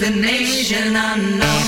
destination unknown.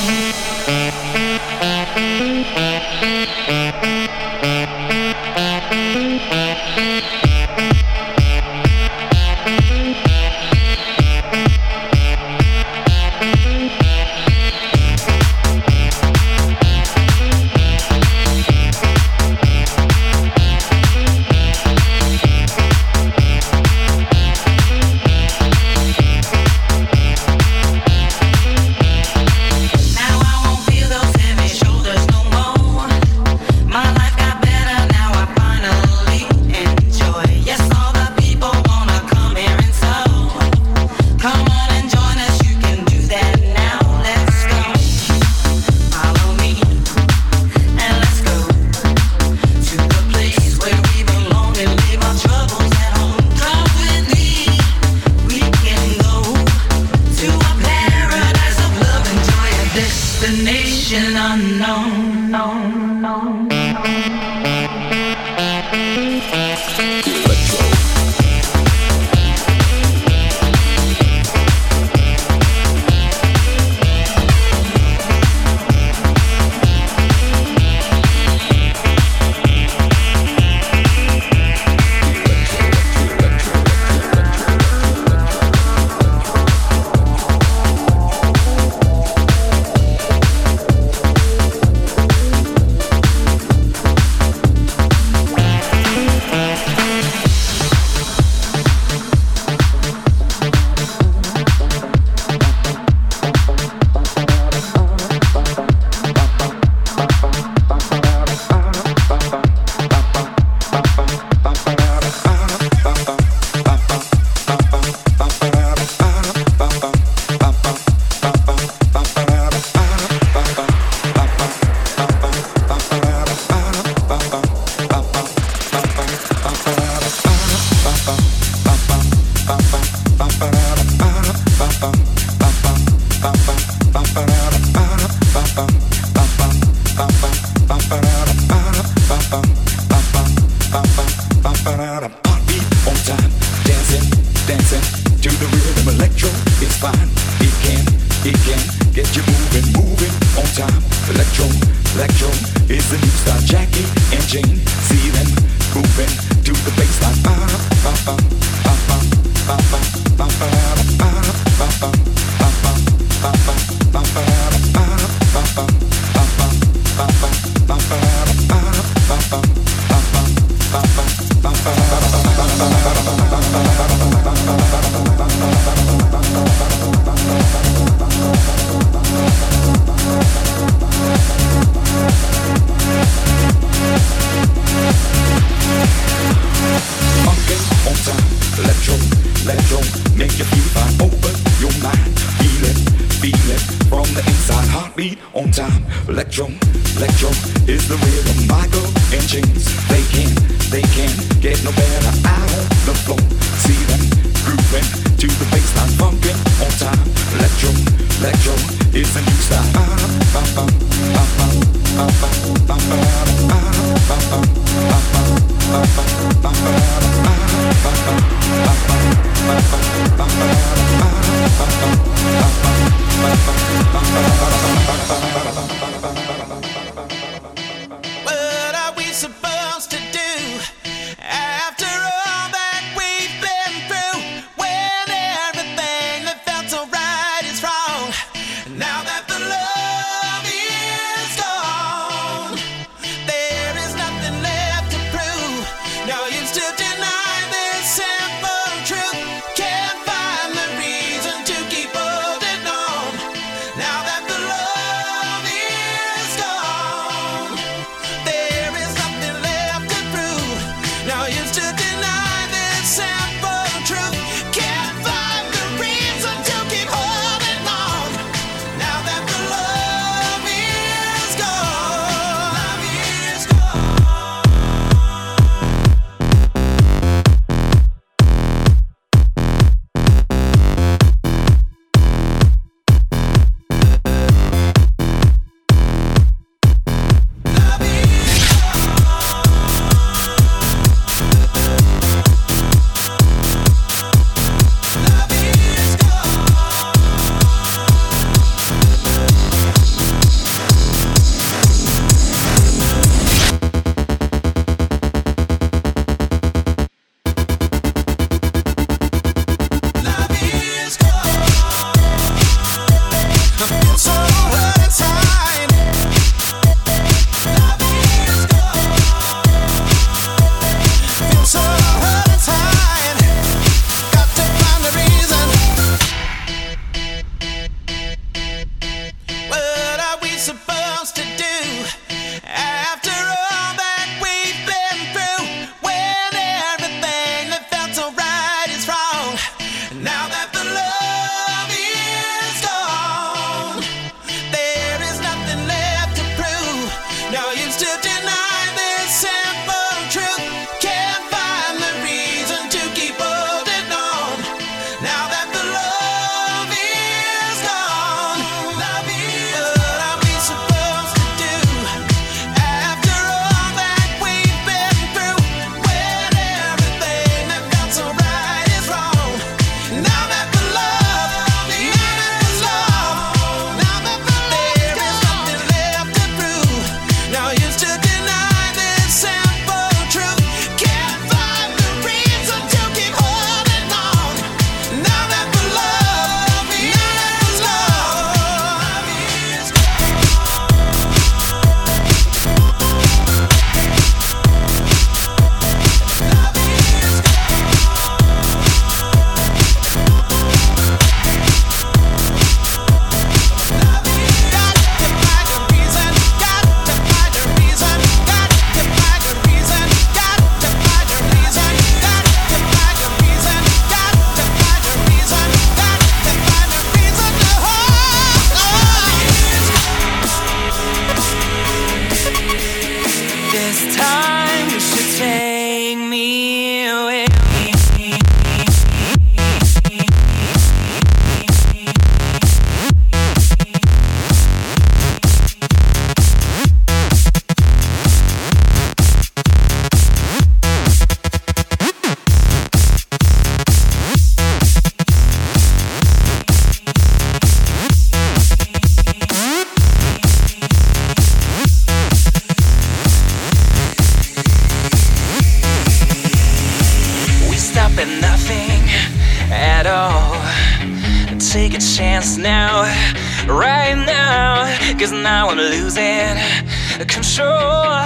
control.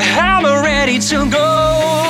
I'm ready to go.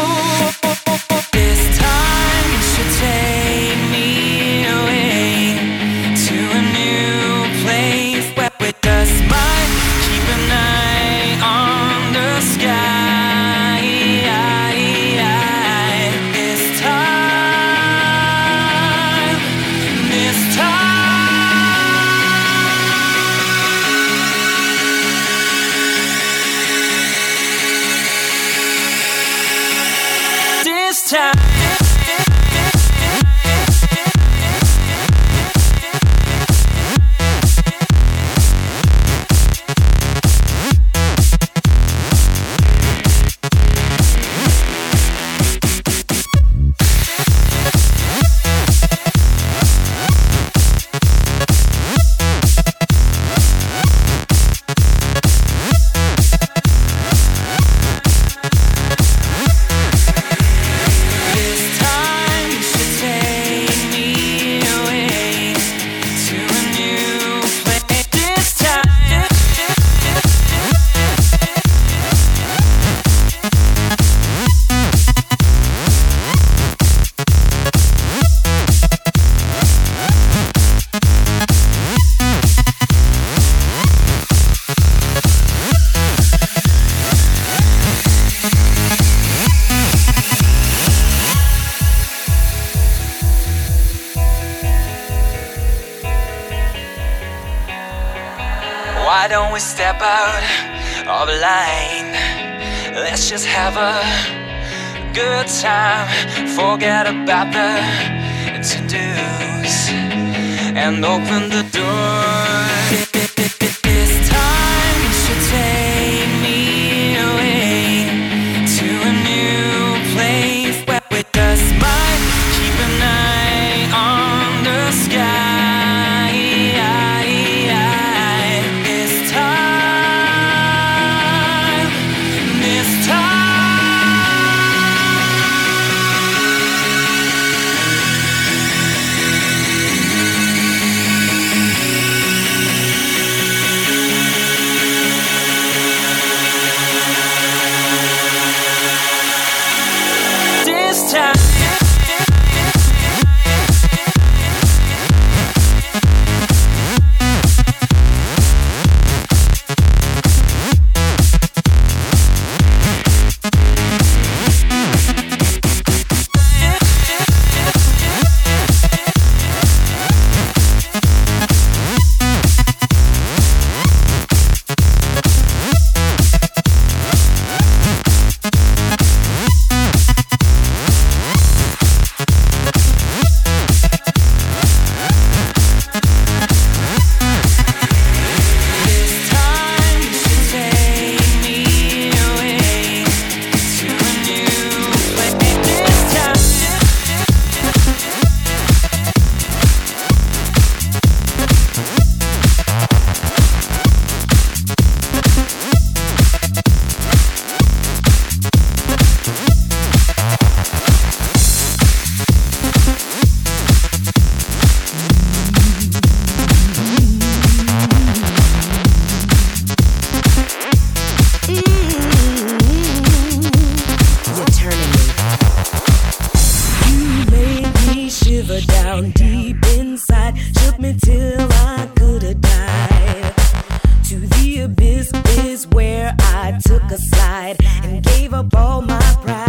got the took a slide and gave up all my pride.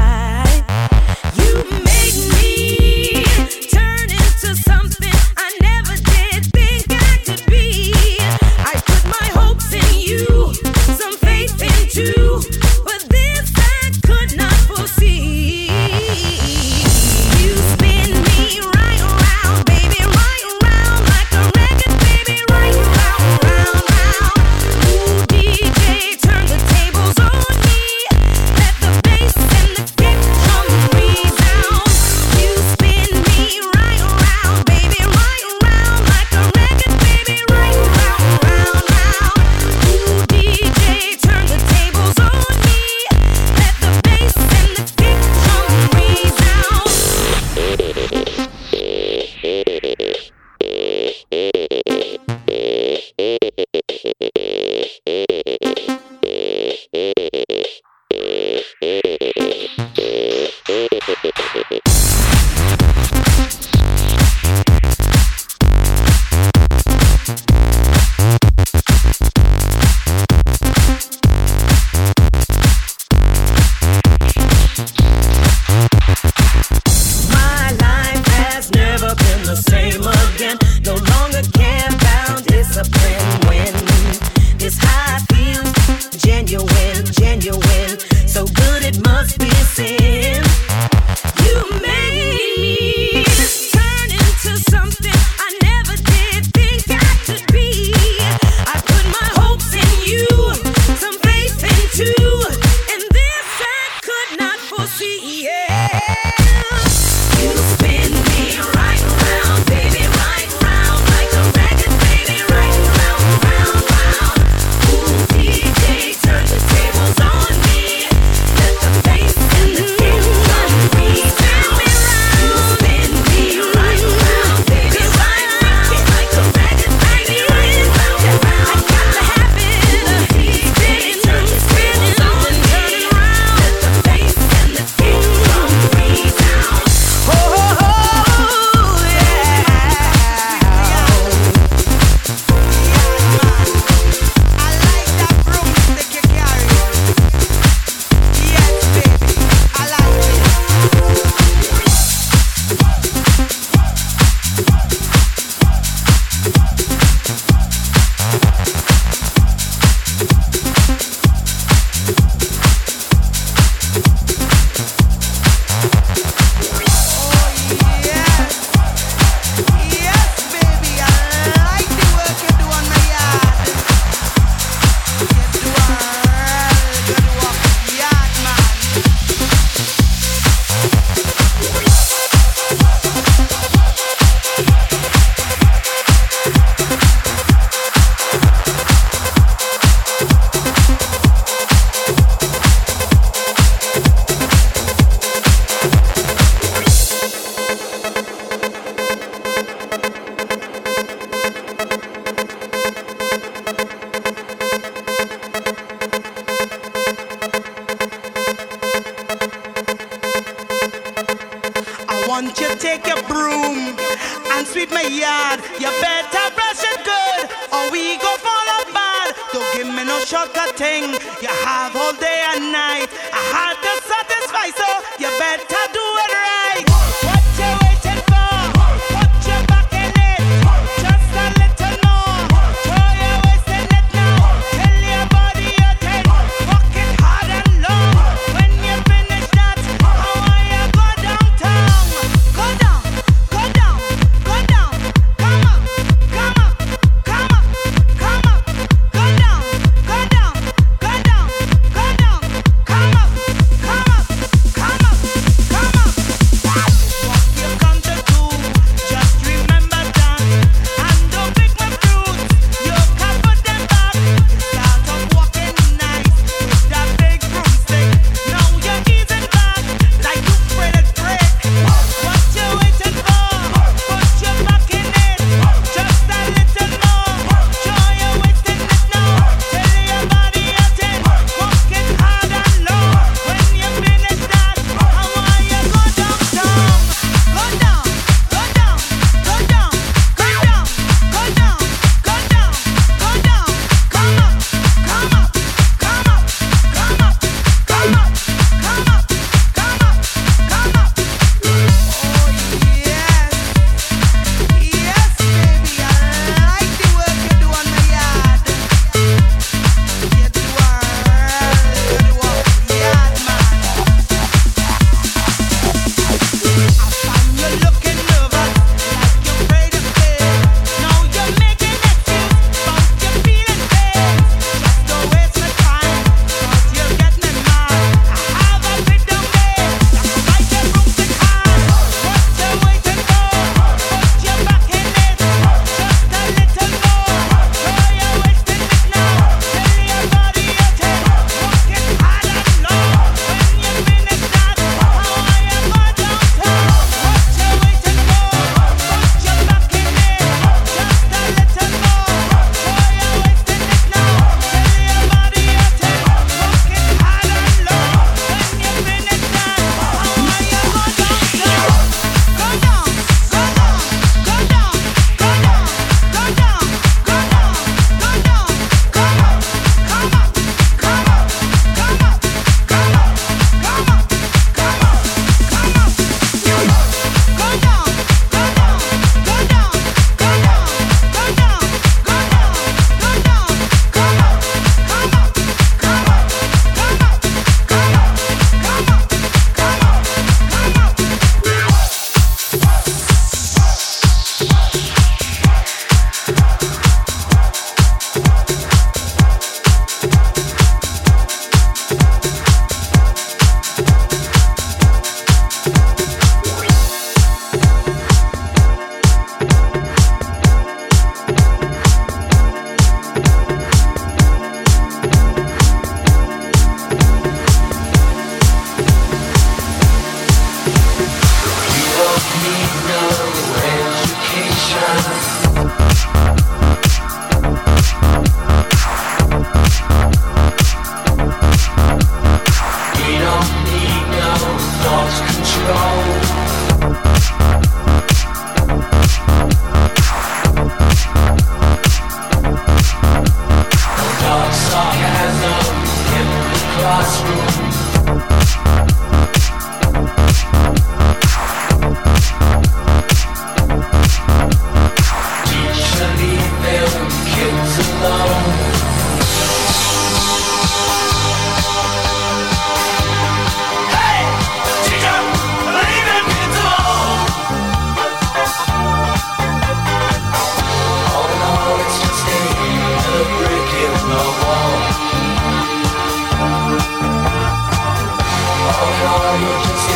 Emergency,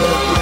another